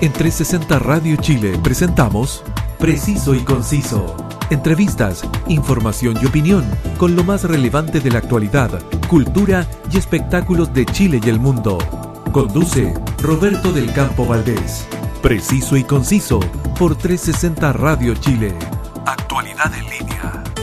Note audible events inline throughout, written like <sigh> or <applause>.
En 360 Radio Chile presentamos Preciso y Conciso. Entrevistas, información y opinión con lo más relevante de la actualidad, cultura y espectáculos de Chile y el mundo. Conduce Roberto del Campo Valdés. Preciso y Conciso por 360 Radio Chile. Actualidad en línea.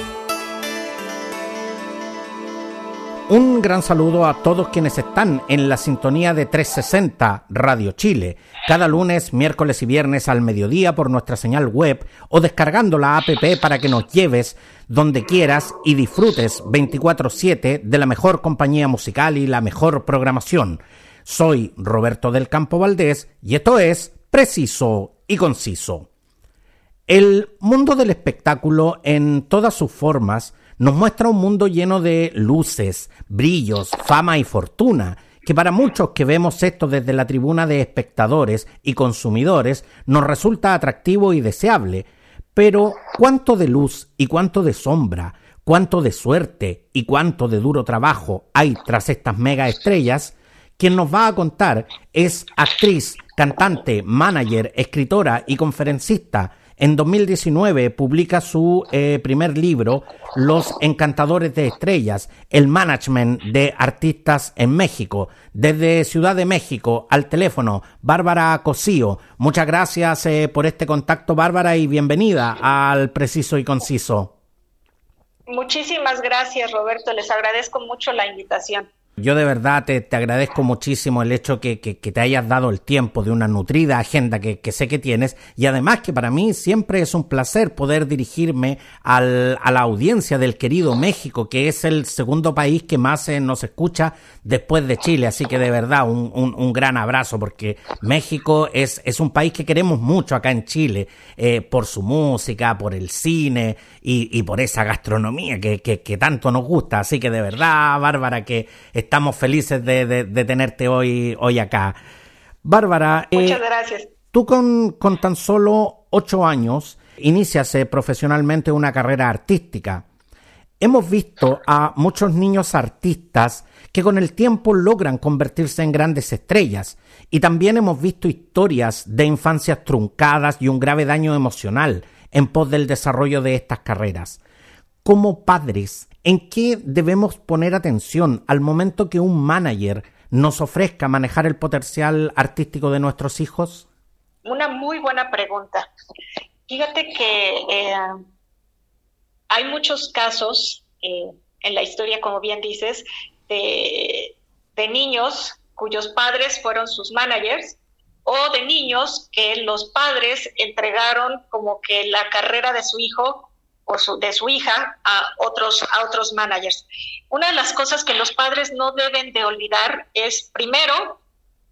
Un gran saludo a todos quienes están en la sintonía de 360 Radio Chile, cada lunes, miércoles y viernes al mediodía por nuestra señal web o descargando la app para que nos lleves donde quieras y disfrutes 24/7 de la mejor compañía musical y la mejor programación. Soy Roberto del Campo Valdés y esto es Preciso y Conciso. El mundo del espectáculo en todas sus formas nos muestra un mundo lleno de luces, brillos, fama y fortuna, que para muchos que vemos esto desde la tribuna de espectadores y consumidores nos resulta atractivo y deseable. Pero cuánto de luz y cuánto de sombra, cuánto de suerte y cuánto de duro trabajo hay tras estas mega estrellas, quien nos va a contar es actriz, cantante, manager, escritora y conferencista, en 2019 publica su eh, primer libro, Los Encantadores de Estrellas, el management de artistas en México. Desde Ciudad de México al teléfono, Bárbara Cosío. Muchas gracias eh, por este contacto, Bárbara, y bienvenida al Preciso y Conciso. Muchísimas gracias, Roberto. Les agradezco mucho la invitación. Yo de verdad te, agradezco muchísimo el hecho que, que, te hayas dado el tiempo de una nutrida agenda que, sé que tienes y además que para mí siempre es un placer poder dirigirme al, a la audiencia del querido México, que es el segundo país que más nos escucha después de Chile. Así que de verdad un, un, gran abrazo porque México es, es un país que queremos mucho acá en Chile eh, por su música, por el cine y, y por esa gastronomía que, que, tanto nos gusta. Así que de verdad, Bárbara, que estamos felices de, tenerte hoy, hoy acá. Bárbara. Eh, Muchas gracias. Tú con, con, tan solo ocho años inicias eh, profesionalmente una carrera artística. Hemos visto a muchos niños artistas que con el tiempo logran convertirse en grandes estrellas y también hemos visto historias de infancias truncadas y un grave daño emocional en pos del desarrollo de estas carreras. Como padres, ¿En qué debemos poner atención al momento que un manager nos ofrezca manejar el potencial artístico de nuestros hijos? Una muy buena pregunta. Fíjate que eh, hay muchos casos eh, en la historia, como bien dices, de, de niños cuyos padres fueron sus managers o de niños que los padres entregaron como que la carrera de su hijo de su hija a otros, a otros managers. Una de las cosas que los padres no deben de olvidar es, primero,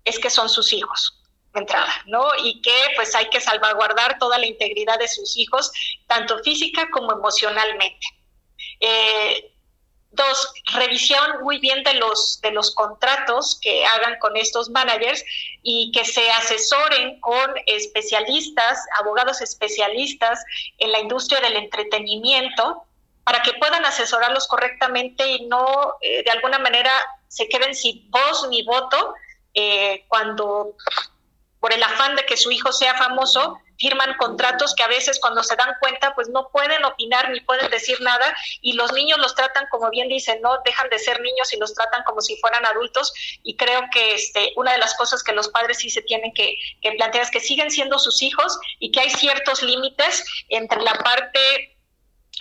es que son sus hijos de entrada, ¿no? Y que pues hay que salvaguardar toda la integridad de sus hijos, tanto física como emocionalmente. Eh, Dos, revisión muy bien de los, de los contratos que hagan con estos managers y que se asesoren con especialistas, abogados especialistas en la industria del entretenimiento para que puedan asesorarlos correctamente y no eh, de alguna manera se queden sin voz ni voto eh, cuando por el afán de que su hijo sea famoso, firman contratos que a veces cuando se dan cuenta pues no pueden opinar ni pueden decir nada y los niños los tratan como bien dicen, no dejan de ser niños y los tratan como si fueran adultos y creo que este una de las cosas que los padres sí se tienen que, que plantear es que siguen siendo sus hijos y que hay ciertos límites entre la parte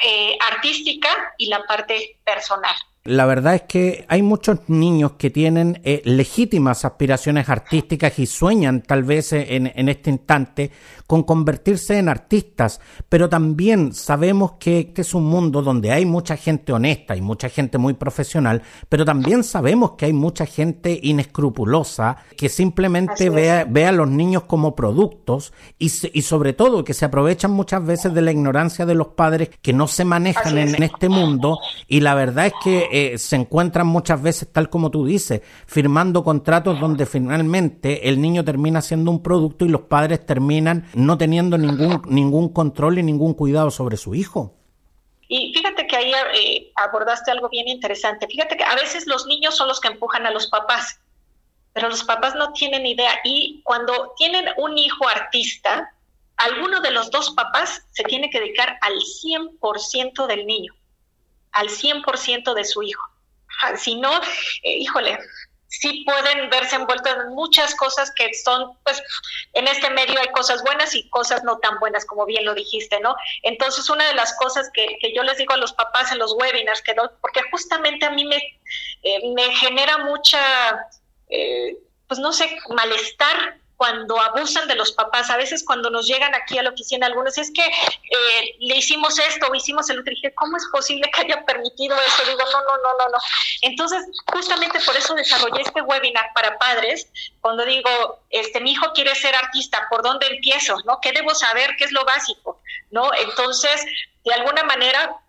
eh, artística y la parte personal. La verdad es que hay muchos niños que tienen eh, legítimas aspiraciones artísticas y sueñan tal vez en, en, este instante con convertirse en artistas, pero también sabemos que este es un mundo donde hay mucha gente honesta y mucha gente muy profesional, pero también sabemos que hay mucha gente inescrupulosa que simplemente ve, a los niños como productos y, y, sobre todo que se aprovechan muchas veces de la ignorancia de los padres que no se manejan en, este mundo y la verdad es que eh, se encuentran muchas veces, tal como tú dices, firmando contratos donde finalmente el niño termina siendo un producto y los padres terminan no teniendo ningún, ningún control y ningún cuidado sobre su hijo. Y fíjate que ahí eh, abordaste algo bien interesante. Fíjate que a veces los niños son los que empujan a los papás. pero los papás no tienen idea. Y cuando tienen un hijo artista, alguno de los dos papás se tiene que dedicar al 100% del niño, al 100% de su hijo. Si no, eh, híjole, sí pueden verse envueltos en muchas cosas que son, pues, en este medio hay cosas buenas y cosas no tan buenas, como bien lo dijiste, ¿no? Entonces, una de las cosas que, yo les digo a los papás en los webinars, que porque justamente a mí me, eh, me genera mucha, eh, pues, no sé, malestar cuando abusan de los papás. A veces cuando nos llegan aquí a la oficina algunos, es que eh, le hicimos esto o hicimos el otro. Y dije, ¿cómo es posible que haya permitido eso? Digo, no, no, no, no, no. Entonces, justamente por eso desarrollé este webinar para padres, cuando digo, este, mi hijo quiere ser artista, ¿por dónde empiezo? ¿No? ¿Qué debo saber? ¿Qué es lo básico? ¿No? Entonces, de alguna manera,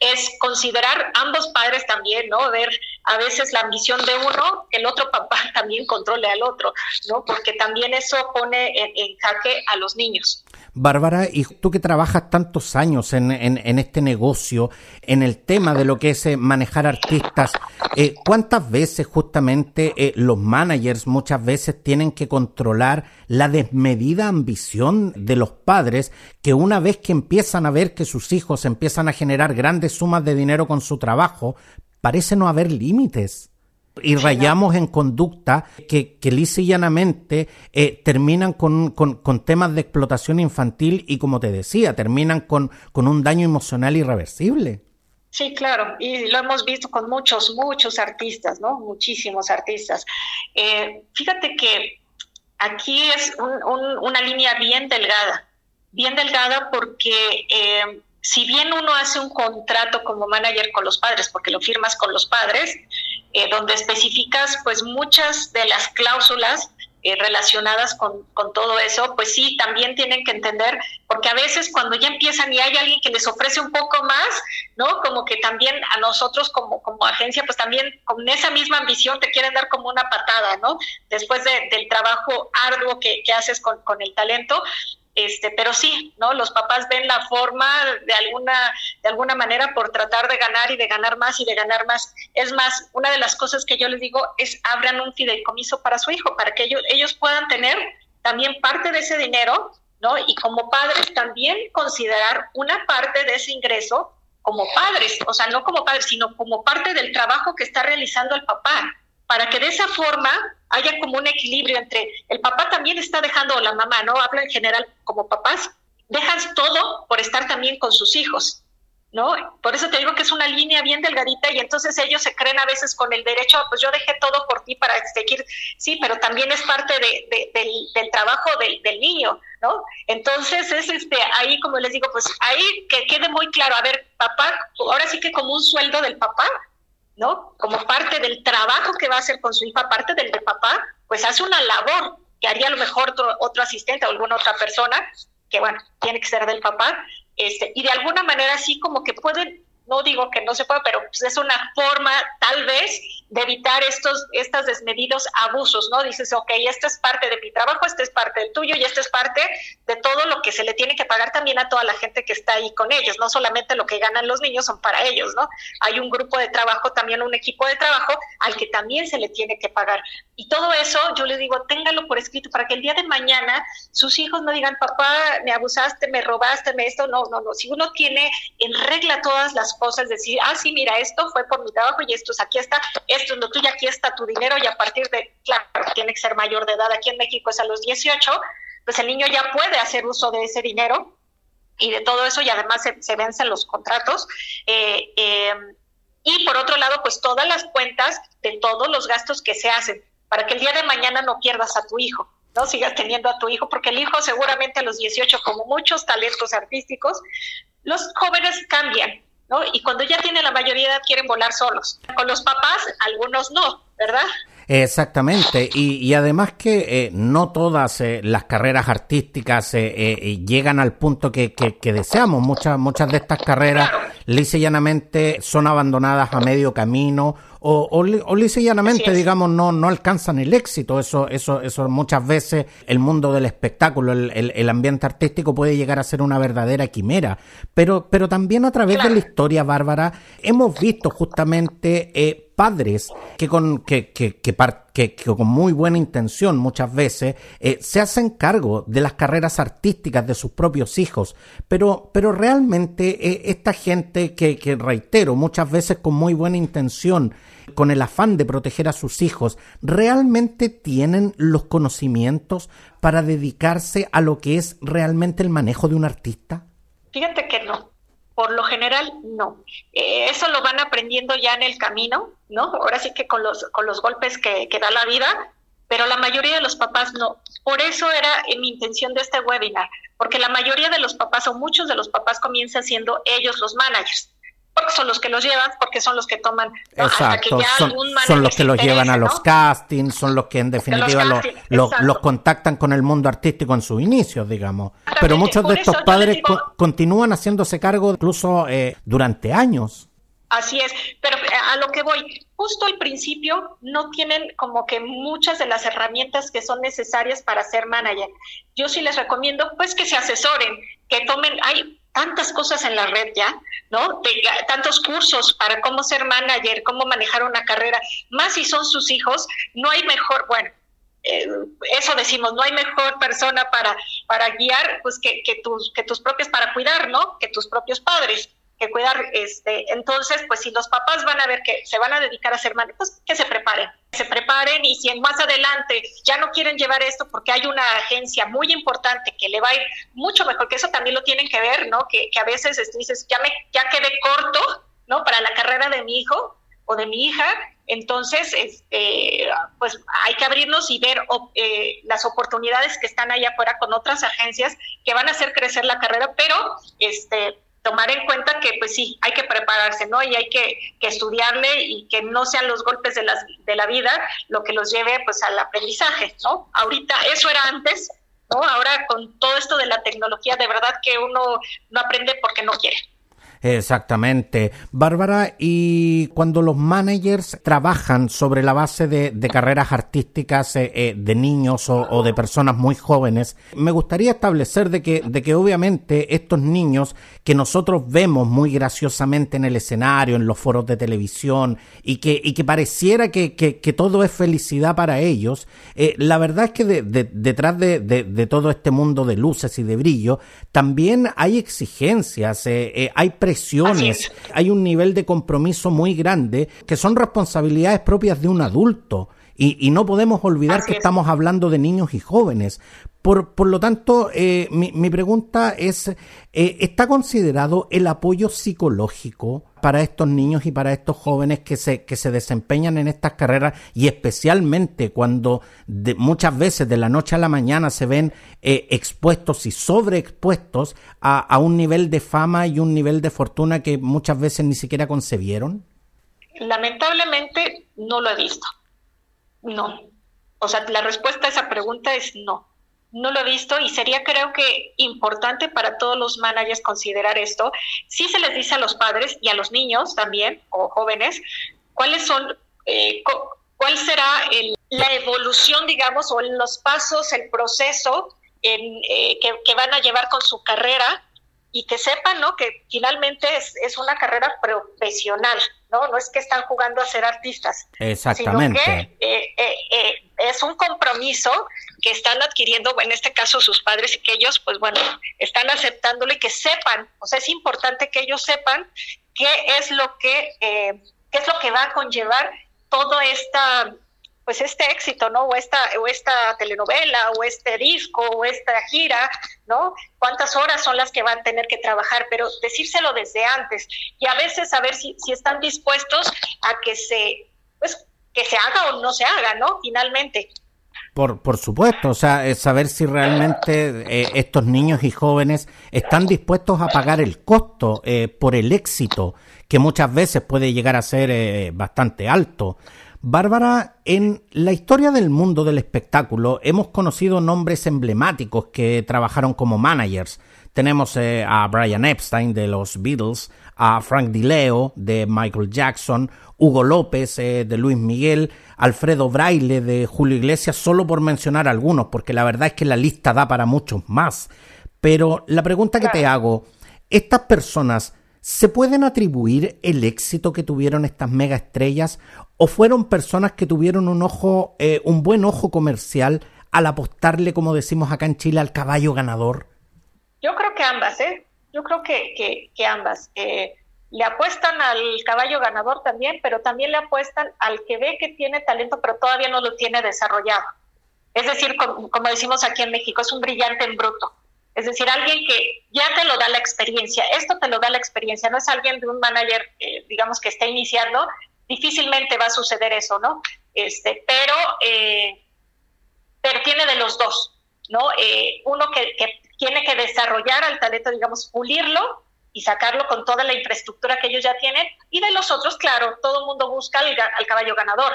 es considerar ambos padres también, ¿no? Ver a veces la ambición de uno, que el otro <laughs> papá también controle al otro, ¿no? Porque también eso pone en, jaque a los niños. Bárbara, y tú que trabajas tantos años en, este negocio, en el tema de lo que es eh, manejar artistas, eh, ¿cuántas veces justamente eh, los managers muchas veces tienen que controlar la desmedida ambición de los padres que una vez que empiezan a ver que sus hijos empiezan a generar grandes sumas de dinero con su trabajo, parece no haber límites? Y rayamos en conducta que, que lisa y llanamente eh, terminan con, con, temas de explotación infantil y, como te decía, terminan con, con un daño emocional irreversible. Sí, claro, y lo hemos visto con muchos, muchos artistas, ¿no? Muchísimos artistas. Eh, fíjate que aquí es una línea bien delgada, bien delgada porque eh, si bien uno hace un contrato como manager con los padres, porque lo firmas con los padres, eh, donde especificas pues muchas de las cláusulas eh, relacionadas con, con, todo eso, pues sí, también tienen que entender, porque a veces cuando ya empiezan y hay alguien que les ofrece un poco más, ¿no? Como que también a nosotros como, como agencia, pues también con esa misma ambición te quieren dar como una patada, ¿no? Después del trabajo arduo que, que haces con, con el talento, este, pero sí, ¿no? Los papás ven la forma de alguna, de alguna manera por tratar de ganar y de ganar más y de ganar más. Es más, una de las cosas que yo les digo es abran un fideicomiso para su hijo, para que ellos, ellos puedan tener también parte de ese dinero, ¿no? Y como padres también considerar una parte de ese ingreso como padres, o sea, no como padres, sino como parte del trabajo que está realizando el papá, para que de esa forma haya como un equilibrio entre el papá también está dejando, o la mamá, ¿no? Hablo en general como papás, dejan todo por estar también con sus hijos, ¿no? Por eso te digo que es una línea bien delgadita y entonces ellos se creen a veces con el derecho, pues yo dejé todo por ti para seguir, sí, pero también es parte de, del, trabajo del, del, niño, ¿no? Entonces es este, ahí como les digo, pues ahí que quede muy claro, a ver, papá, ahora sí que como un sueldo del papá, ¿no? Como parte del trabajo que va a hacer con su hija, parte del de papá, pues hace una labor que haría a lo mejor otro, asistente o alguna otra persona, que bueno, tiene que ser del papá, este, y de alguna manera así como que pueden no digo que no se pueda, pero pues, es una forma tal vez de evitar estos estos desmedidos abusos, ¿no? Dices, ok, esto es parte de mi trabajo, esto es parte del tuyo y esto es parte de todo lo que se le tiene que pagar también a toda la gente que está ahí con ellos, no solamente lo que ganan los niños son para ellos, ¿no? Hay un grupo de trabajo, también un equipo de trabajo al que también se le tiene que pagar. Y todo eso, yo le digo, téngalo por escrito para que el día de mañana sus hijos no digan, papá, me abusaste, me robaste, me esto, no, no, no. Si uno tiene en regla todas las cosas, decir, ah, sí, mira, esto fue por mi trabajo y esto es, aquí está, esto es lo tuyo, aquí está tu dinero y a partir de, claro, tiene que ser mayor de edad, aquí en México es a los 18, pues el niño ya puede hacer uso de ese dinero y de todo eso y además se, vencen los contratos. Eh, em, y por otro lado, pues todas las cuentas de todos los gastos que se hacen para que el día de mañana no pierdas a tu hijo. ¿no? Sigas teniendo a tu hijo, porque el hijo seguramente a los 18, como muchos talentos artísticos, los jóvenes cambian, ¿no? Y cuando ya tienen la mayoría de edad quieren volar solos. Con los papás, algunos no, ¿verdad? Exactamente, y, además que eh, no todas eh, las carreras artísticas eh, llegan al punto que, que, deseamos. Muchas, muchas de estas carreras, lisa y llanamente, son abandonadas a medio camino o, o, lisa y llanamente, digamos, no, no alcanzan el éxito. Eso, eso, eso muchas veces el mundo del espectáculo, el, el, ambiente artístico puede llegar a ser una verdadera quimera. Pero, pero también a través de la historia, Bárbara, hemos visto justamente padres que con, que, que, que, con muy buena intención muchas veces eh, se hacen cargo de las carreras artísticas de sus propios hijos, pero, pero realmente eh, esta gente que, que reitero muchas veces con muy buena intención, con el afán de proteger a sus hijos, realmente tienen los conocimientos para dedicarse a lo que es realmente el manejo de un artista? Fíjate que no. Por lo general, no. Eh, eso lo van aprendiendo ya en el camino, ¿no? Ahora sí que con los, con los golpes que, que da la vida, pero la mayoría de los papás no. Por eso era mi intención de este webinar, porque la mayoría de los papás o muchos de los papás comienzan siendo ellos los managers porque son los que los llevan, porque son los que toman. Exacto, son, los que los llevan a los castings, son los que en definitiva los, contactan con el mundo artístico en sus inicios, digamos. Pero muchos de estos padres continúan haciéndose cargo incluso eh, durante años. Así es, pero eh, a lo que voy, justo al principio no tienen como que muchas de las herramientas que son necesarias para ser manager. Yo sí les recomiendo pues que se asesoren, que tomen, hay tantas cosas en la red ya, ¿no? tantos cursos para cómo ser manager, cómo manejar una carrera, más si son sus hijos, no hay mejor, bueno, eh, eso decimos, no hay mejor persona para, para guiar, pues que, que, tus, que tus propios, para cuidar, ¿no? Que tus propios padres que cuidar. Este, entonces, pues si los papás van a ver que se van a dedicar a ser madres, pues que se preparen, se preparen y si más adelante ya no quieren llevar esto porque hay una agencia muy importante que le va a ir mucho mejor, que eso también lo tienen que ver, ¿no? Que, que a veces este, dices, ya me, ya quedé corto, ¿no? Para la carrera de mi hijo o de mi hija, entonces, este, pues hay que abrirnos y ver eh, las oportunidades que están allá afuera con otras agencias que van a hacer crecer la carrera, pero este, tomar en cuenta que pues sí, hay que prepararse, ¿no? Y hay que, estudiarle y que no sean los golpes de, las, de la vida lo que los lleve pues al aprendizaje, ¿no? Ahorita eso era antes, ¿no? Ahora con todo esto de la tecnología, de verdad que uno no aprende porque no quiere. Exactamente. Bárbara, y cuando los managers trabajan sobre la base de, carreras artísticas eh, eh, de niños o, de personas muy jóvenes, me gustaría establecer de que, de que obviamente estos niños que nosotros vemos muy graciosamente en el escenario, en los foros de televisión, y que, y que pareciera que, que, todo es felicidad para ellos, eh, la verdad es que detrás de, de, todo este mundo de luces y de brillo, también hay exigencias, hay presiones, hay un nivel de compromiso muy grande que son responsabilidades propias de un adulto. Y, no podemos olvidar que estamos hablando de niños y jóvenes. Por, por lo tanto, eh, mi, mi, pregunta es, eh, ¿está considerado el apoyo psicológico para estos niños y para estos jóvenes que se, que se desempeñan en estas carreras y especialmente cuando muchas veces de la noche a la mañana se ven eh, expuestos y sobreexpuestos a, a un nivel de fama y un nivel de fortuna que muchas veces ni siquiera concebieron? Lamentablemente no lo he visto. No. O sea, la respuesta a esa pregunta es no. No lo he visto y sería creo que importante para todos los managers considerar esto. Sí se les dice a los padres y a los niños también, o jóvenes, cuáles son, eh, cuál será la evolución, digamos, o los pasos, el proceso eh, que, van a llevar con su carrera y que sepan, ¿no? Que finalmente es, es una carrera profesional, ¿no? No es que están jugando a ser artistas. Exactamente. Sino que eh, eh, eh, es un compromiso que están adquiriendo, en este caso sus padres, y que ellos, pues bueno, están aceptándolo y que sepan, o sea, es importante que ellos sepan qué es lo que, qué es lo que va a conllevar toda esta pues este éxito, ¿no? O esta, o esta telenovela, o este disco, o esta gira, ¿no? Cuántas horas son las que van a tener que trabajar, pero decírselo desde antes y a veces saber si, si están dispuestos a que se, pues, que se haga o no se haga, ¿no? Finalmente. Por, por supuesto, o sea, saber si realmente eh, estos niños y jóvenes están dispuestos a pagar el costo eh, por el éxito, que muchas veces puede llegar a ser eh, bastante alto. Bárbara, en la historia del mundo del espectáculo hemos conocido nombres emblemáticos que trabajaron como managers. Tenemos eh, a Brian Epstein de los Beatles, a Frank DiLeo de Michael Jackson, Hugo López eh, de Luis Miguel, Alfredo Braille de Julio Iglesias, solo por mencionar algunos, porque la verdad es que la lista da para muchos más. Pero la pregunta que te hago, ¿estas personas ¿Se pueden atribuir el éxito que tuvieron estas mega estrellas o fueron personas que tuvieron un ojo, eh, un buen ojo comercial al apostarle, como decimos acá en Chile, al caballo ganador? Yo creo que ambas, ¿eh? Yo creo que, que, ambas. le apuestan al caballo ganador también, pero también le apuestan al que ve que tiene talento, pero todavía no lo tiene desarrollado. Es decir, como, como decimos aquí en México, es un brillante en bruto. Es decir, alguien que ya te lo da la experiencia, esto te lo da la experiencia, no es alguien de un manager, eh, digamos, que está iniciando, difícilmente va a suceder eso, ¿no? Este, pero, eh, pero tiene de los dos, ¿no? Eh, uno que, tiene que desarrollar al talento, digamos, pulirlo y sacarlo con toda la infraestructura que ellos ya tienen, y de los otros, claro, todo el mundo busca al, al caballo ganador.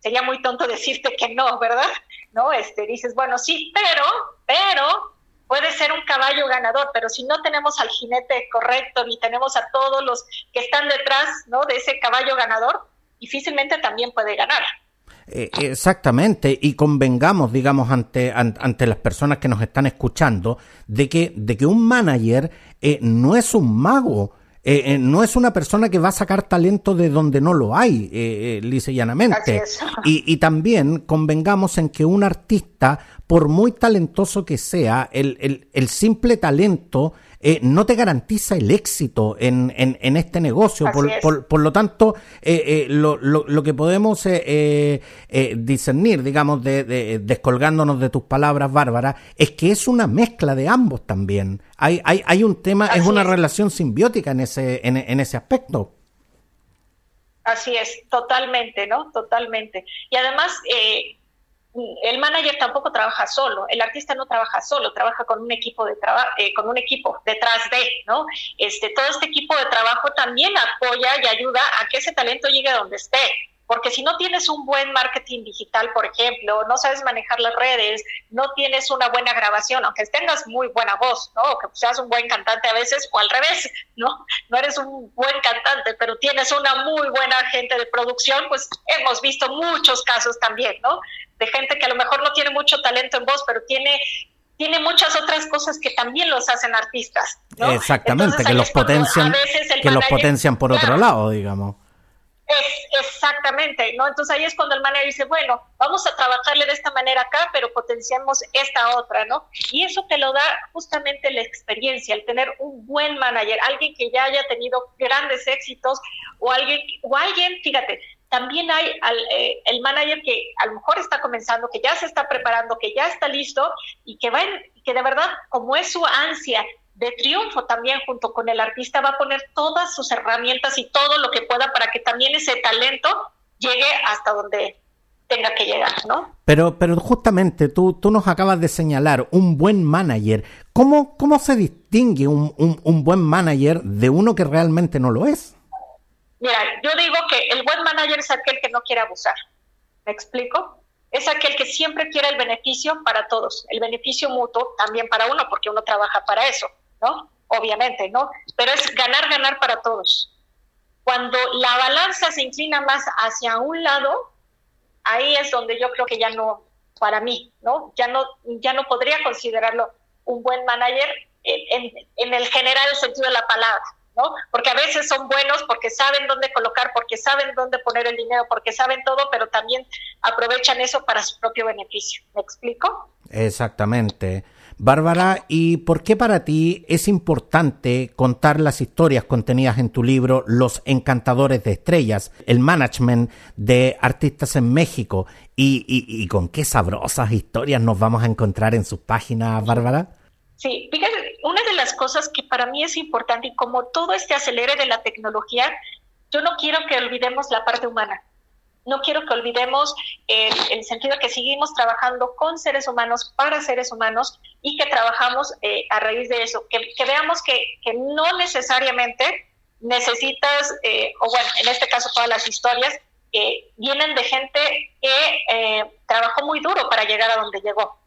Sería muy tonto <laughs> decirte que no, ¿verdad? No, este, dices, bueno, sí, pero, pero puede ser un caballo ganador, pero si no tenemos al jinete correcto ni tenemos a todos los que están detrás ¿no? de ese caballo ganador, difícilmente también puede ganar. Eh, exactamente, y convengamos, digamos, ante, ante las personas que nos están escuchando, de que, de que un manager eh, no es un mago, eh, no es una persona que va a sacar talento de donde no lo hay, eh, lisa y llanamente. <laughs> Y, y, también convengamos en que un artista por muy talentoso que sea, el, el, el simple talento eh, no te garantiza el éxito en, en, este negocio. Por, por, lo tanto, eh, eh, lo, lo, lo, que podemos discernir, digamos, de, descolgándonos de tus palabras, Bárbara, es que es una mezcla de ambos también. Hay, hay, hay un tema, es una relación simbiótica en ese, en, en ese aspecto. Así es, totalmente, ¿no? Totalmente. Y además, eh, el manager tampoco trabaja solo, el artista no trabaja solo, trabaja con un equipo de trabajo, eh, con un equipo detrás de, ¿no? Este, todo este equipo de trabajo también apoya y ayuda a que ese talento llegue a donde esté. Porque si no tienes un buen marketing digital, por ejemplo, no sabes manejar las redes, no tienes una buena grabación, aunque tengas muy buena voz, ¿no? O que seas un buen cantante a veces, o al revés, ¿no? No eres un buen cantante, pero tienes una muy buena agente de producción, pues hemos visto muchos casos también, ¿no? De gente que a lo mejor no tiene mucho talento en voz, pero tiene tiene muchas otras cosas que también los hacen artistas. ¿no? Exactamente, que los potencian, que los potencian por otro lado, digamos. Exactamente, ¿no? Entonces ahí es cuando el manager dice, bueno, vamos a trabajarle de esta manera acá, pero potenciamos esta otra, ¿no? Y eso te lo da justamente la experiencia, el tener un buen manager, alguien que ya haya tenido grandes éxitos o alguien, o alguien, fíjate, también hay eh, el manager que a lo mejor está comenzando, que ya se está preparando, que ya está listo y que va que de verdad, como es su ansia de triunfo también junto con el artista va a poner todas sus herramientas y todo lo que pueda para que también ese talento llegue hasta donde tenga que llegar, ¿no? Pero, pero justamente tú, tú nos acabas de señalar un buen manager. ¿Cómo, cómo se distingue un, un, buen manager de uno que realmente no lo es? Mira, yo digo que el buen manager es aquel que no quiere abusar. ¿Me explico? Es aquel que siempre quiere el beneficio para todos, el beneficio mutuo también para uno, porque uno trabaja para eso. ¿No? Obviamente, ¿no? Pero es ganar, ganar para todos. Cuando la balanza se inclina más hacia un lado, ahí es donde yo creo que ya no, para mí, ¿no? Ya no, ya no podría considerarlo un buen manager en, en el general sentido de la palabra, ¿no? Porque a veces son buenos porque saben dónde colocar, porque saben dónde poner el dinero, porque saben todo, pero también aprovechan eso para su propio beneficio. ¿Me explico? Exactamente. Bárbara, ¿y por qué para ti es importante contar las historias contenidas en tu libro Los Encantadores de Estrellas, el management de artistas en México? ¿Y, con qué sabrosas historias nos vamos a encontrar en sus páginas, Bárbara? Sí, fíjate, una de las cosas que para mí es importante y como todo este acelere de la tecnología, yo no quiero que olvidemos la parte humana no quiero que olvidemos el, el, sentido que seguimos trabajando con seres humanos, para seres humanos, y que trabajamos eh, a raíz de eso, que, veamos que, no necesariamente necesitas, eh, o bueno, en este caso todas las historias, eh, vienen de gente que trabajó muy duro para llegar a donde llegó,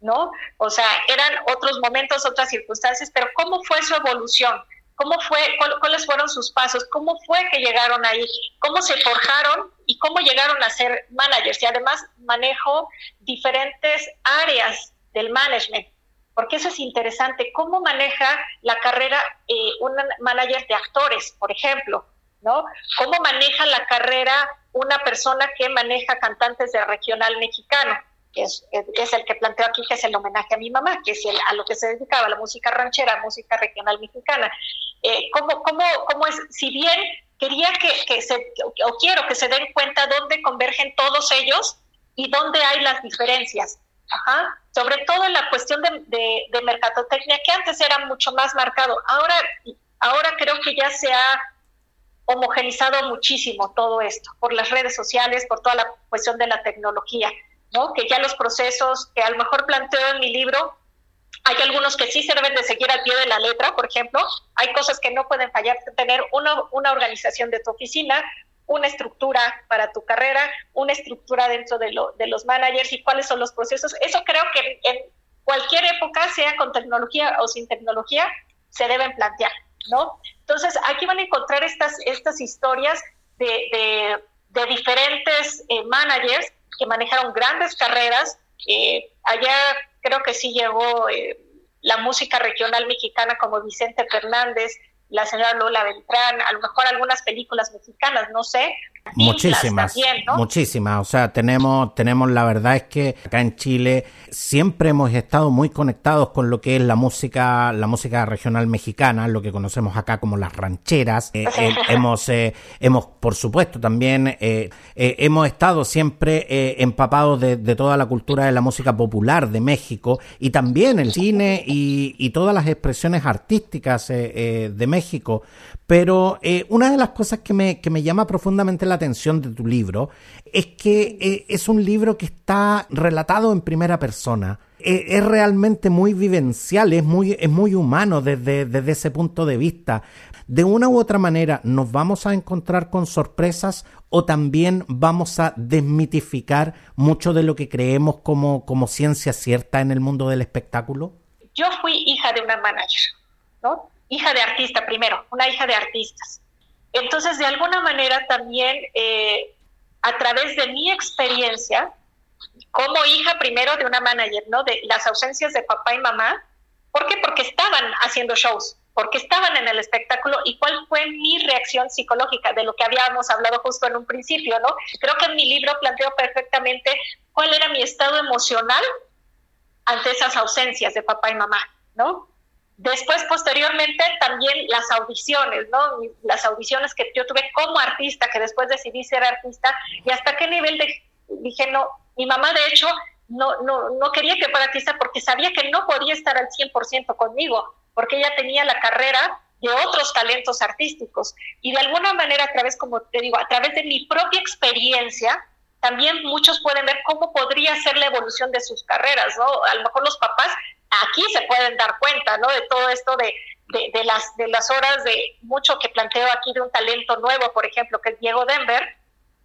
¿no? O sea, eran otros momentos, otras circunstancias, pero ¿cómo fue su evolución? cómo fue, cuáles fueron sus pasos, cómo fue que llegaron ahí, cómo se forjaron y cómo llegaron a ser managers. Y además manejo diferentes áreas del management. porque eso es interesante. ¿Cómo maneja la carrera eh, un manager de actores, por ejemplo? ¿no? ¿Cómo maneja la carrera una persona que maneja cantantes de regional mexicano? Es, el que planteo aquí, que es el homenaje a mi mamá, que es a lo que se dedicaba, la música ranchera, música regional mexicana. Eh, ¿cómo, cómo, cómo es? Si bien quería que, que se, o quiero que se den cuenta dónde convergen todos ellos y dónde hay las diferencias. Ajá. Sobre todo en la cuestión de, de, de mercadotecnia, que antes era mucho más marcado. Ahora, ahora creo que ya se ha homogenizado muchísimo todo esto por las redes sociales, por toda la cuestión de la tecnología, ¿no? Que ya los procesos que a lo mejor planteo en mi libro, hay algunos que sí se deben de seguir al pie de la letra, por ejemplo, hay cosas que no pueden fallar, tener una, una organización de tu oficina, una estructura para tu carrera, una estructura dentro de, lo, de los managers y cuáles son los procesos. Eso creo que en cualquier época, sea con tecnología o sin tecnología, se deben plantear, ¿no? Entonces, aquí van a encontrar estas, estas historias de, de, diferentes eh, managers que manejaron grandes carreras. Eh, allá creo que sí llegó eh, la música regional mexicana como Vicente Fernández, la señora Lola Beltrán, a lo mejor algunas películas mexicanas, no sé, Muchísimas, muchísimas. O sea, tenemos, tenemos, la verdad es que acá en Chile siempre hemos estado muy conectados con lo que es la música, la música regional mexicana, lo que conocemos acá como las rancheras. Eh, eh, hemos, eh, hemos, por supuesto, también hemos estado siempre empapados de, toda la cultura de la música popular de México y también el cine y, y todas las expresiones artísticas de México. Pero una de las cosas que me, que me llama profundamente la atención de tu libro es que eh, es un libro que está relatado en primera persona. Eh, es realmente muy vivencial, es muy, es muy humano desde, desde ese punto de vista. De una u otra manera, ¿nos vamos a encontrar con sorpresas o también vamos a desmitificar mucho de lo que creemos como, como ciencia cierta en el mundo del espectáculo? Yo fui hija de una manager, ¿no? Hija de artista primero, una hija de artistas. Entonces, de alguna manera también, eh, a través de mi experiencia, como hija primero de una manager, ¿no? De las ausencias de papá y mamá. ¿Por qué? Porque estaban haciendo shows, porque estaban en el espectáculo y cuál fue mi reacción psicológica de lo que habíamos hablado justo en un principio, ¿no? Creo que en mi libro planteo perfectamente cuál era mi estado emocional ante esas ausencias de papá y mamá, ¿no? Después, posteriormente, también las audiciones, ¿no? Las audiciones que yo tuve como artista, que después decidí ser artista, y hasta qué nivel de, dije, no, mi mamá de hecho no, no, no quería que fuera artista porque sabía que no podía estar al 100% conmigo, porque ella tenía la carrera de otros talentos artísticos. Y de alguna manera, a través, como te digo, a través de mi propia experiencia, también muchos pueden ver cómo podría ser la evolución de sus carreras, ¿no? A lo mejor los papás aquí se pueden dar cuenta, ¿no? De todo esto de, de, las, de las horas de mucho que planteo aquí de un talento nuevo, por ejemplo, que es Diego Denver,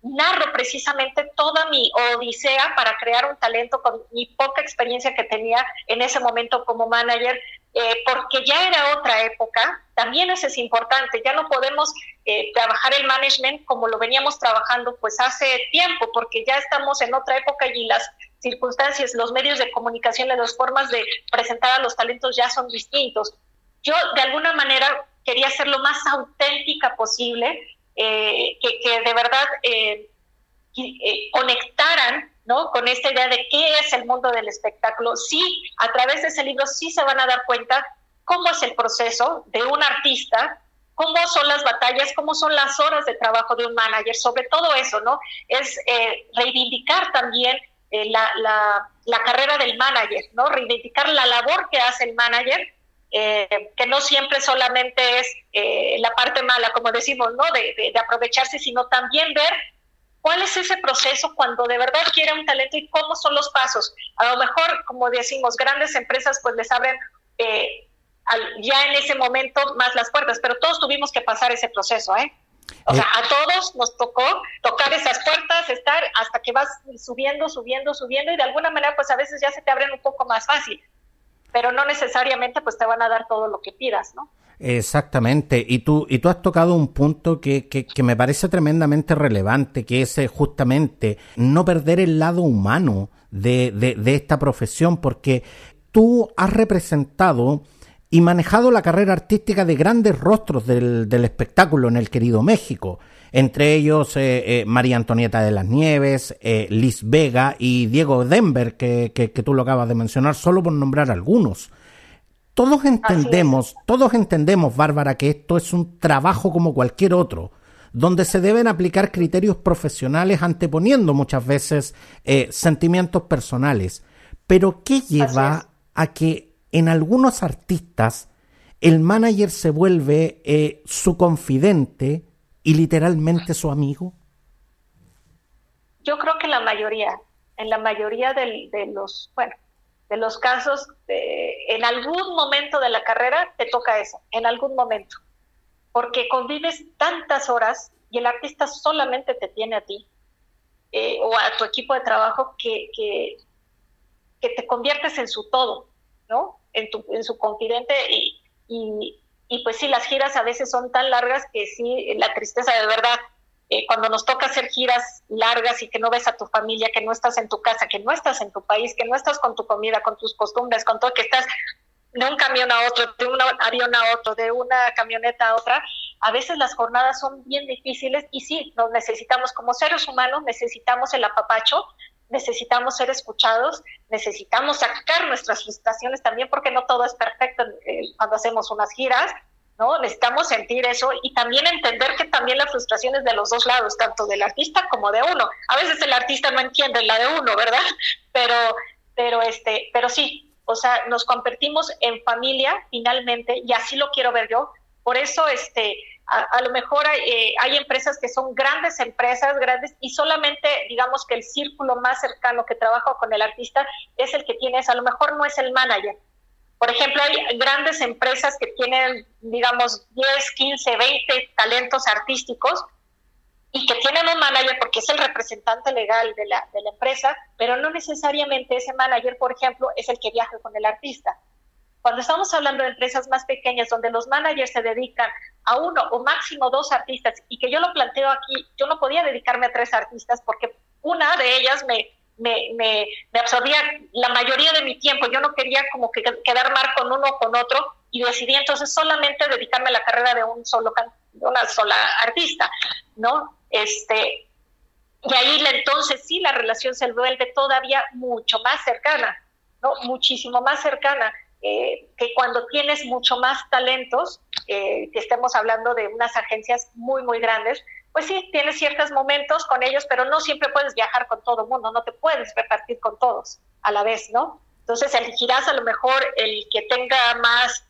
narro precisamente toda mi odisea para crear un talento con mi poca experiencia que tenía en ese momento como manager, eh, porque ya era otra época, también eso es importante, ya no podemos eh, trabajar el management como lo veníamos trabajando pues hace tiempo, porque ya estamos en otra época y las circunstancias, los medios de comunicación, las formas de presentar a los talentos ya son distintos. Yo de alguna manera quería ser lo más auténtica posible, eh, que, de verdad eh, eh, conectaran ¿no? con esta idea de qué es el mundo del espectáculo. Sí, a través de ese libro sí se van a dar cuenta cómo es el proceso de un artista, cómo son las batallas, cómo son las horas de trabajo de un manager, sobre todo eso, ¿no? Es reivindicar también eh, la, la, carrera del manager, ¿no? Reivindicar la labor que hace el manager, eh, que no siempre solamente es eh, la parte mala, como decimos, ¿no? De, aprovecharse, sino también ver cuál es ese proceso cuando de verdad quiere un talento y cómo son los pasos. A lo mejor, como decimos, grandes empresas pues les abren ya en ese momento más las puertas, pero todos tuvimos que pasar ese proceso, ¿eh? O sea, eh, a todos nos tocó tocar esas puertas, estar hasta que vas subiendo, subiendo, subiendo y de alguna manera pues a veces ya se te abren un poco más fácil, pero no necesariamente pues te van a dar todo lo que pidas, ¿no? Exactamente, y tú, y tú has tocado un punto que, que, que me parece tremendamente relevante, que es eh, justamente no perder el lado humano de, de, de esta profesión, porque tú has representado y manejado la carrera artística de grandes rostros del, espectáculo en el querido México, entre ellos eh, eh, María Antonieta de las Nieves, eh, Liz Vega y Diego Denver, que, que, tú lo acabas de mencionar, solo por nombrar algunos. Todos entendemos, todos entendemos, Bárbara, que esto es un trabajo como cualquier otro, donde se deben aplicar criterios profesionales anteponiendo muchas veces sentimientos personales. Pero ¿qué lleva a que en algunos artistas el manager se vuelve eh, su confidente y literalmente su amigo? Yo creo que la mayoría, en la mayoría de, los, bueno, de los casos, en algún momento de la carrera te toca eso, en algún momento, porque convives tantas horas y el artista solamente te tiene a ti eh, o a tu equipo de trabajo que, que, que te conviertes en su todo, ¿no? En, tu, en su confidente y, y, pues sí, las giras a veces son tan largas que sí, la tristeza de verdad, eh, cuando nos toca hacer giras largas y que no ves a tu familia, que no estás en tu casa, que no estás en tu país, que no estás con tu comida, con tus costumbres, con todo, que estás de un camión a otro, de un avión a otro, de una camioneta a otra, a veces las jornadas son bien difíciles y sí, nos necesitamos como seres humanos, necesitamos el apapacho, necesitamos ser escuchados, necesitamos sacar nuestras frustraciones también porque no todo es perfecto cuando hacemos unas giras, ¿no? Necesitamos sentir eso y también entender que también la frustración es de los dos lados, tanto del artista como de uno. A veces el artista no entiende la de uno, ¿verdad? <laughs> Pero, pero, este, pero sí, o sea, nos convertimos en familia finalmente y así lo quiero ver yo. Por eso, este, a, lo mejor eh, hay, empresas que son grandes empresas, grandes, y solamente digamos que el círculo más cercano que trabaja con el artista es el que tienes, a lo mejor no es el manager. Por ejemplo, hay grandes empresas que tienen, digamos, 10, 15, 20 talentos artísticos y que tienen un manager porque es el representante legal de la, de la empresa, pero no necesariamente ese manager, por ejemplo, es el que viaja con el artista. Cuando estamos hablando de empresas más pequeñas donde los managers se dedican a uno o máximo dos artistas y que yo lo planteo aquí, yo no podía dedicarme a tres artistas porque una de ellas me, absorbía la mayoría de mi tiempo. Yo no quería como que quedar mal con uno o con otro y decidí entonces solamente dedicarme a la carrera de un solo una sola artista, ¿no? Este y ahí entonces sí la relación se vuelve todavía mucho más cercana, ¿no? Muchísimo más cercana. Eh, que cuando tienes mucho más talentos, eh, que estemos hablando de unas agencias muy, muy grandes, pues sí, tienes ciertos momentos con ellos, pero no siempre puedes viajar con todo el mundo, no te puedes repartir con todos a la vez, ¿no? Entonces elegirás a lo mejor el que tenga más,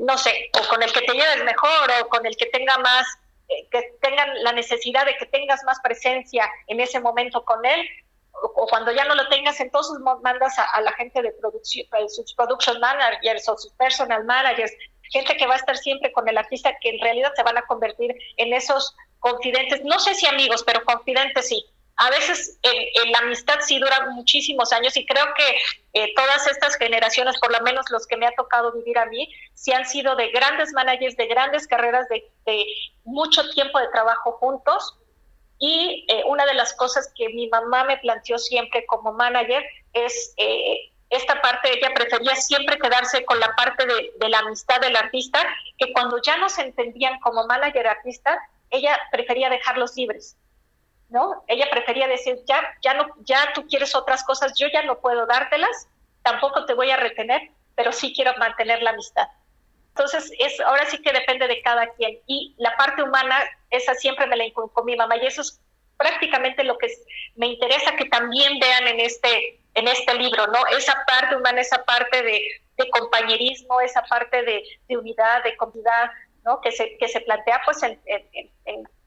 no sé, o con el que te lleves mejor, o con el que tenga más, eh, que tengan la necesidad de que tengas más presencia en ese momento con él, o cuando ya no lo tengas, entonces mandas a, la gente de producción, eh, sus production managers o sus personal managers, gente que va a estar siempre con el artista, que en realidad se van a convertir en esos confidentes, no sé si amigos, pero confidentes sí. A veces la amistad sí dura muchísimos años y creo que eh, todas estas generaciones, por lo menos los que me ha tocado vivir a mí, sí han sido de grandes managers, de grandes carreras, de mucho tiempo de trabajo juntos y eh, una de las cosas que mi mamá me planteó siempre como manager es eh, esta parte, ella prefería siempre quedarse con la parte de, la amistad del artista, que cuando ya no se entendían como manager artista, ella prefería dejarlos libres. ¿No? Ella prefería decir, ya, ya no, ya tú quieres otras cosas, yo ya no puedo dártelas, tampoco te voy a retener, pero sí quiero mantener la amistad. Entonces, es, ahora sí que depende de cada quien. Y la parte humana, esa siempre me la inculcó mi mamá y eso es prácticamente lo que me interesa que también vean en este, en este libro, ¿no? Esa parte humana, esa parte de, compañerismo, esa parte de, unidad, de comunidad, ¿no? Que se, que se plantea pues en,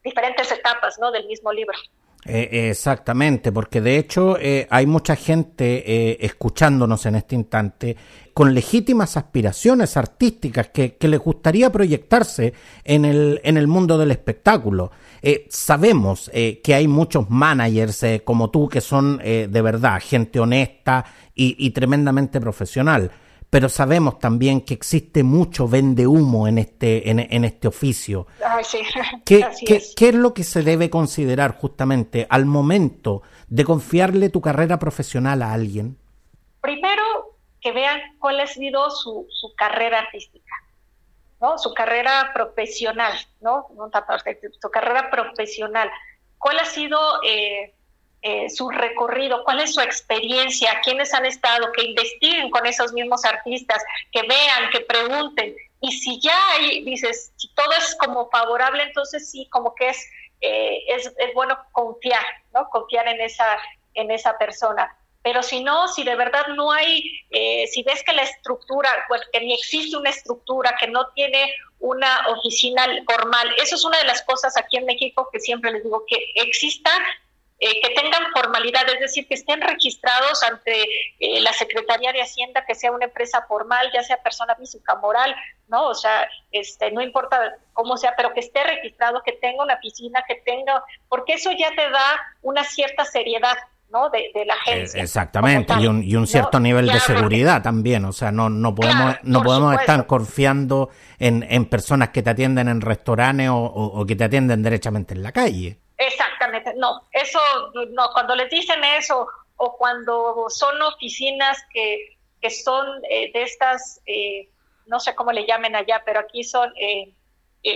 diferentes etapas, ¿no? Del mismo libro. Eh, exactamente, porque de hecho eh, hay mucha gente eh, escuchándonos en este instante con legítimas aspiraciones artísticas que, les gustaría proyectarse en el, en el mundo del espectáculo. Eh, sabemos eh, que hay muchos managers eh, como tú que son de verdad gente honesta y, tremendamente profesional, pero sabemos también que existe mucho vende humo en este, en, este oficio. <laughs> ¿Qué, ¿Qué es lo que se debe considerar justamente al momento de confiarle tu carrera profesional a alguien? Primero, que vean cuál ha sido su, su carrera artística, ¿no? Su carrera profesional, ¿no? Su carrera profesional. ¿Cuál ha sido eh, eh, su recorrido? ¿Cuál es su experiencia? ¿Quiénes han estado? Que investiguen con esos mismos artistas, que vean, que pregunten. Y si ya hay, dices, si todo es como favorable, entonces sí, como que es, eh, es, es bueno confiar, ¿no? Confiar en esa, en esa persona pero si no, si de verdad no hay, eh, si ves que la estructura, pues que ni existe una estructura, que no tiene una oficina formal, eso es una de las cosas aquí en México que siempre les digo, que exista, eh, que tengan formalidad, es decir, que estén registrados ante eh, la Secretaría de Hacienda, que sea una empresa formal, ya sea persona física moral, ¿no? O sea, este, no importa cómo sea, pero que esté registrado, que tenga una oficina, que tenga, porque eso ya te da una cierta seriedad ¿no? De, la eh, agencia. Exactamente, y un, y un cierto nivel de seguridad también, o sea, no, no podemos, no podemos estar confiando en, en, personas que te atienden en restaurantes o, que te atienden derechamente en la calle. Exactamente, no, eso, no, cuando les dicen eso o cuando son oficinas que, que son eh, de estas, eh, no sé cómo le llamen allá, pero aquí son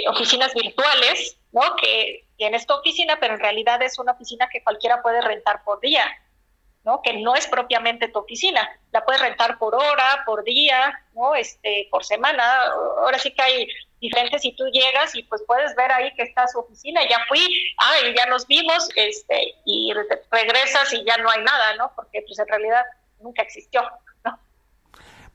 oficinas virtuales, ¿no? Que tienes tu oficina, pero en realidad es una oficina que cualquiera puede rentar por día, ¿no? Que no es propiamente tu oficina, la puedes rentar por hora, por día, ¿no? Este, por semana. Ahora sí que hay diferentes y tú llegas y pues puedes ver ahí que está su oficina, ya fui, ah, y ya nos vimos, este, y regresas y ya no hay nada, ¿no? Porque pues en realidad nunca existió.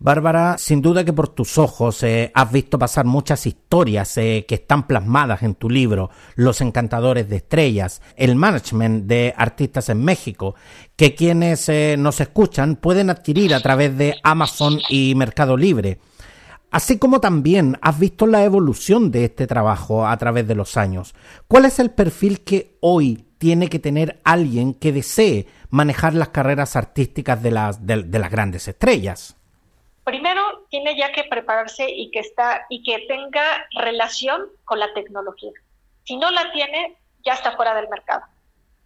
Bárbara, sin duda que por tus ojos eh, has visto pasar muchas historias eh, que están plasmadas en tu libro, Los Encantadores de Estrellas, el management de artistas en México, que quienes eh, nos escuchan pueden adquirir a través de Amazon y Mercado Libre. Así como también has visto la evolución de este trabajo a través de los años. ¿Cuál es el perfil que hoy tiene que tener alguien que desee manejar las carreras artísticas de las, de las grandes estrellas? Primero tiene ya que prepararse y que está y que tenga relación con la tecnología. Si no la tiene, ya está fuera del mercado,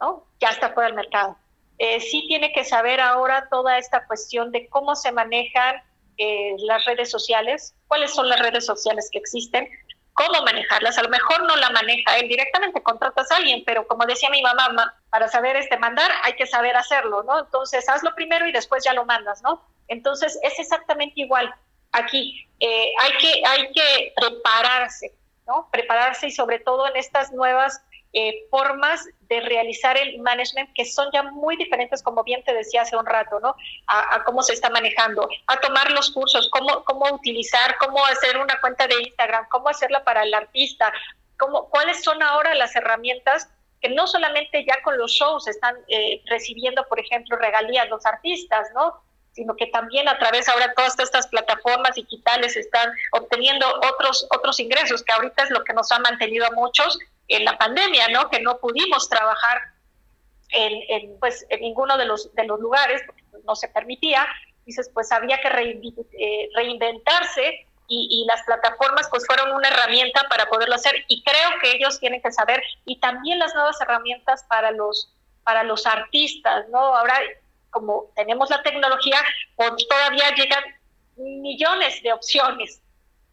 ¿no? Ya está fuera del mercado. Eh, sí tiene que saber ahora toda esta cuestión de cómo se manejan eh, las redes sociales, cuáles son las redes sociales que existen, cómo manejarlas. A lo mejor no la maneja él directamente, contratas a alguien, pero como decía mi mamá, para saber este mandar hay que saber hacerlo, ¿no? Entonces hazlo primero y después ya lo mandas, ¿no? Entonces, es exactamente igual aquí. Eh, hay, que, hay que prepararse, ¿no? Prepararse y sobre todo en estas nuevas eh, formas de realizar el management que son ya muy diferentes, como bien te decía hace un rato, ¿no? A, cómo se está manejando, a tomar los cursos, cómo, cómo utilizar, cómo hacer una cuenta de Instagram, cómo hacerla para el artista, cómo, cuáles son ahora las herramientas que no solamente ya con los shows están eh, recibiendo, por ejemplo, regalías los artistas, ¿no? sino que también a través ahora todas estas plataformas digitales están obteniendo otros, otros ingresos, que ahorita es lo que nos ha mantenido a muchos en la pandemia, ¿no? Que no pudimos trabajar en, pues, en ninguno de los, de los lugares, no se permitía. Dices, pues había que eh, reinventarse y, y, las plataformas pues fueron una herramienta para poderlo hacer y creo que ellos tienen que saber y también las nuevas herramientas para los para los artistas, ¿no? Ahora como tenemos la tecnología, pues todavía llegan millones de opciones.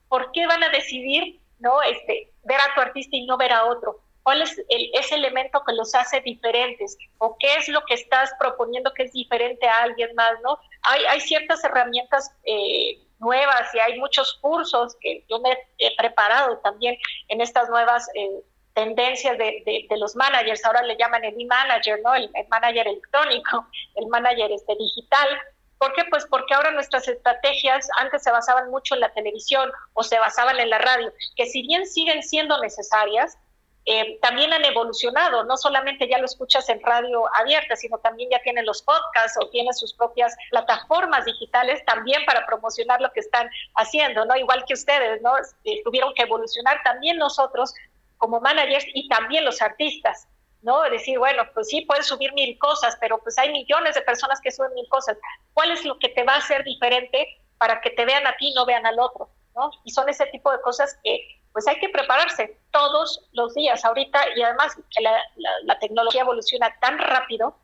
¿Por qué van a decidir no este, ver a tu artista y no ver a otro? ¿Cuál es el, ese elemento que los hace diferentes? ¿O qué es lo que estás proponiendo que es diferente a alguien más? ¿no? Hay, ciertas herramientas eh, nuevas y hay muchos cursos que yo me he preparado también en estas nuevas eh, tendencias de, los managers, ahora le llaman el e-manager, ¿no? El, manager electrónico, el manager este digital. ¿Por qué? Pues porque ahora nuestras estrategias antes se basaban mucho en la televisión o se basaban en la radio, que si bien siguen siendo necesarias, eh, también han evolucionado. No solamente ya lo escuchas en radio abierta, sino también ya tienen los podcasts o tienen sus propias plataformas digitales también para promocionar lo que están haciendo, ¿no? Igual que ustedes, ¿no? Eh, tuvieron que evolucionar también nosotros como managers y también los artistas, ¿no? Decir, bueno, pues sí, puedes subir mil cosas, pero pues hay millones de personas que suben mil cosas. ¿Cuál es lo que te va a hacer diferente para que te vean a ti y no vean al otro, ¿no? Y son ese tipo de cosas que pues hay que prepararse todos los días ahorita y además la, la, tecnología evoluciona tan rápido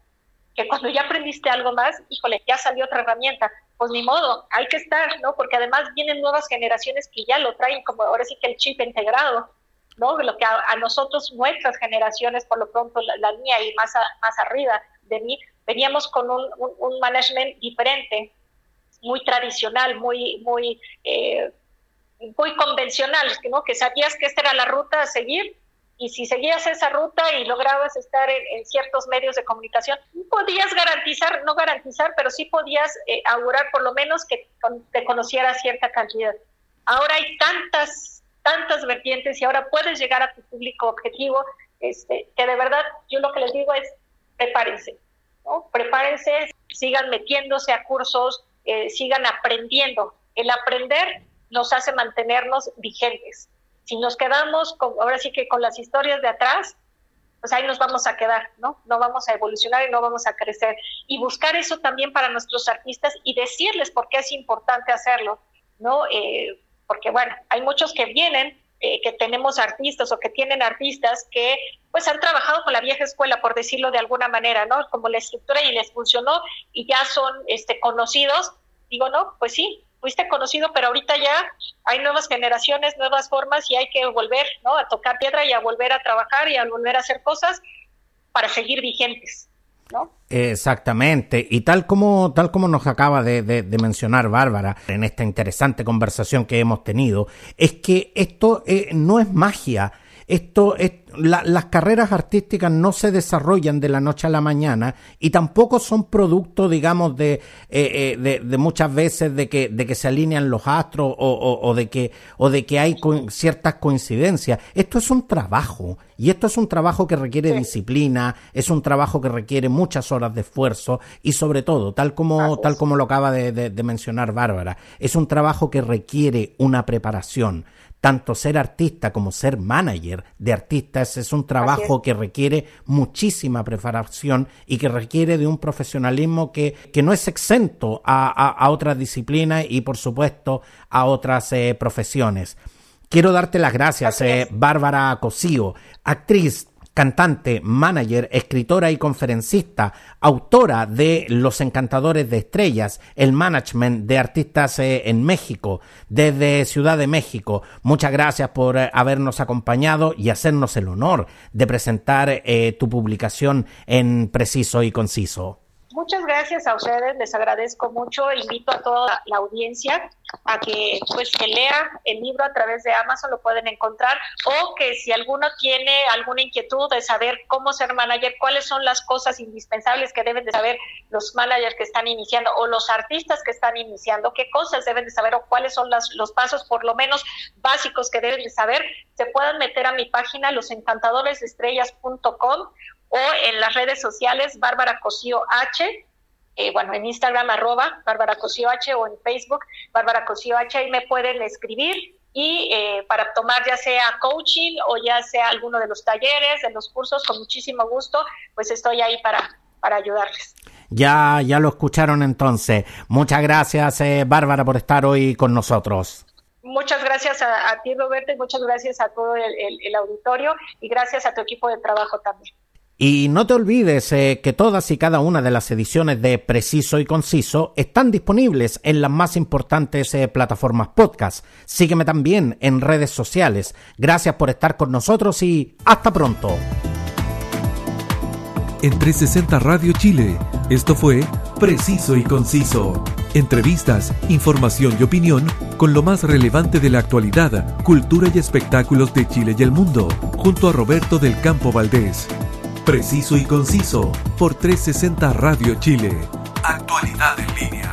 que cuando ya aprendiste algo más, híjole, ya salió otra herramienta, pues ni modo, hay que estar, ¿no? Porque además vienen nuevas generaciones que ya lo traen como ahora sí que el chip integrado, ¿no? Lo que a, nosotros, nuestras generaciones, por lo pronto la, mía y más, más arriba de mí, veníamos con un, un, management diferente, muy tradicional, muy, muy, eh, muy convencional, ¿no? Que sabías que esta era la ruta a seguir y si seguías esa ruta y lograbas estar en, ciertos medios de comunicación, podías garantizar, no garantizar, pero sí podías eh, augurar por lo menos que te conociera cierta cantidad. Ahora hay tantas, tantas vertientes y ahora puedes llegar a tu público objetivo, este, que de verdad yo lo que les digo es prepárense, ¿no? prepárense, sigan metiéndose a cursos, eh, sigan aprendiendo. El aprender nos hace mantenernos vigentes si nos quedamos, con, ahora sí que con las historias de atrás, pues ahí nos vamos a quedar, ¿no? No vamos a evolucionar y no vamos a crecer. Y buscar eso también para nuestros artistas y decirles por qué es importante hacerlo, ¿no? Eh, porque, bueno, hay muchos que vienen, eh, que tenemos artistas o que tienen artistas que, pues, han trabajado con la vieja escuela, por decirlo de alguna manera, ¿no? Como la estructura y les funcionó y ya son este, conocidos. Digo, no, pues sí, fuiste conocido, pero ahorita ya hay nuevas generaciones, nuevas formas y hay que volver ¿no? a tocar piedra y a volver a trabajar y a volver a hacer cosas para seguir vigentes. Exactamente, y tal como, tal como nos acaba de, mencionar Bárbara en esta interesante conversación que hemos tenido, es que esto eh, no es magia, esto, las carreras artísticas no se desarrollan de la noche a la mañana y tampoco son producto, digamos, de, eh, eh, de, muchas veces de que, de que se alinean los astros o, de que, o de que hay ciertas coincidencias. Esto es un trabajo y esto es un trabajo que requiere disciplina, es un trabajo que requiere muchas horas de esfuerzo y sobre todo, tal como, tal como lo acaba de mencionar Bárbara, es un trabajo que requiere una preparación. Tanto ser artista como ser manager de artistas es un trabajo que requiere muchísima preparación y que requiere de un profesionalismo que, que no es exento a, a, otras disciplinas y por supuesto a otras eh, profesiones. Quiero darte las gracias, eh, Bárbara Cosío, actriz, cantante, manager, escritora y conferencista, autora de Los Encantadores de Estrellas, el management de artistas eh, en México, desde Ciudad de México. Muchas gracias por eh, habernos acompañado y hacernos el honor de presentar eh, tu publicación en Preciso y Conciso. Muchas gracias a ustedes, les agradezco mucho. Invito a toda la audiencia a que pues que lea el libro a través de Amazon, lo pueden encontrar, o que si alguno tiene alguna inquietud de saber cómo ser manager, cuáles son las cosas indispensables que deben de saber los managers que están iniciando o los artistas que están iniciando, qué cosas deben de saber o cuáles son los pasos por lo menos básicos que deben de saber, se puedan meter a mi página losencantadoresdestrellas.com o en las redes sociales Bárbara Cosío H, eh, bueno, en Instagram arroba Bárbara Cosío H o en Facebook Bárbara Cosío H, ahí me pueden escribir y eh, para tomar ya sea coaching o ya sea alguno de los talleres, de los cursos, con muchísimo gusto, pues estoy ahí para, para ayudarles. Ya, ya lo escucharon entonces. Muchas gracias, eh, Bárbara, por estar hoy con nosotros. Muchas gracias a, ti, Roberto, y muchas gracias a todo el auditorio y gracias a tu equipo de trabajo también. Y no te olvides eh, que todas y cada una de las ediciones de Preciso y Conciso están disponibles en las más importantes eh, plataformas podcast. Sígueme también en redes sociales. Gracias por estar con nosotros y hasta pronto. En 360 Radio Chile, esto fue Preciso y Conciso. Entrevistas, información y opinión con lo más relevante de la actualidad, cultura y espectáculos de Chile y el mundo, junto a Roberto del Campo Valdés. Preciso y conciso por 360 Radio Chile. Actualidad en línea.